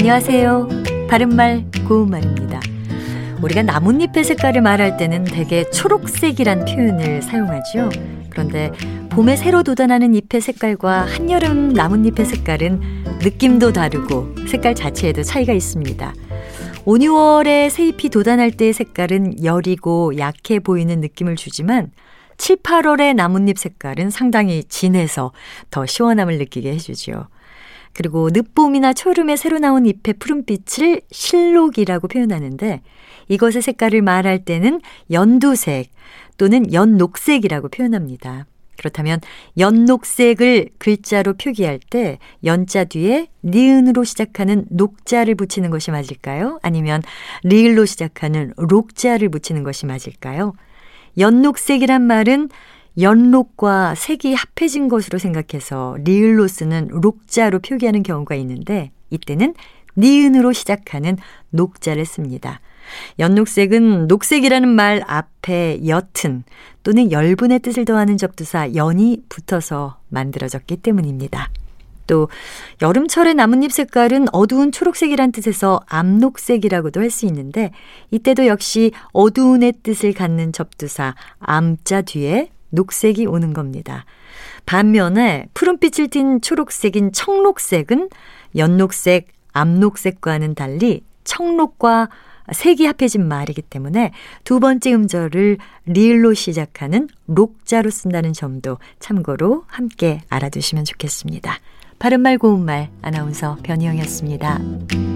안녕하세요. 바른말 고운말입니다. 우리가 나뭇잎의 색깔을 말할 때는 대개 초록색이란 표현을 사용하죠. 그런데 봄에 새로 돋아나는 잎의 색깔과 한여름 나뭇잎의 색깔은 느낌도 다르고 색깔 자체에도 차이가 있습니다. 5, 6월에 새잎이 돋아날 때의 색깔은 여리고 약해 보이는 느낌을 주지만 7, 8월의 나뭇잎 색깔은 상당히 진해서 더 시원함을 느끼게 해주죠. 그리고 늦봄이나 초름에 새로 나온 잎의 푸른빛을 실록이라고 표현하는데 이것의 색깔을 말할 때는 연두색 또는 연녹색이라고 표현합니다. 그렇다면 연녹색을 글자로 표기할 때 연자 뒤에 니은으로 시작하는 녹자를 붙이는 것이 맞을까요? 아니면 리을로 시작하는 록자를 붙이는 것이 맞을까요? 연녹색이란 말은 연록과 색이 합해진 것으로 생각해서 리을로 쓰는 록자로 표기하는 경우가 있는데 이때는 니은으로 시작하는 녹자를 씁니다. 연녹색은 녹색이라는 말 앞에 옅은 또는 열분의 뜻을 더하는 접두사 연이 붙어서 만들어졌기 때문입니다. 또 여름철의 나뭇잎 색깔은 어두운 초록색이란 뜻에서 암녹색이라고도 할 수 있는데 이때도 역시 어두운의 뜻을 갖는 접두사 암자 뒤에 녹색이 오는 겁니다. 반면에 푸른빛을 띤 초록색인 청록색은 연녹색, 암녹색과는 달리 청록과 색이 합해진 말이기 때문에 두 번째 음절을 리을로 시작하는 록자로 쓴다는 점도 참고로 함께 알아두시면 좋겠습니다. 바른말 고운말 아나운서 변희영이었습니다.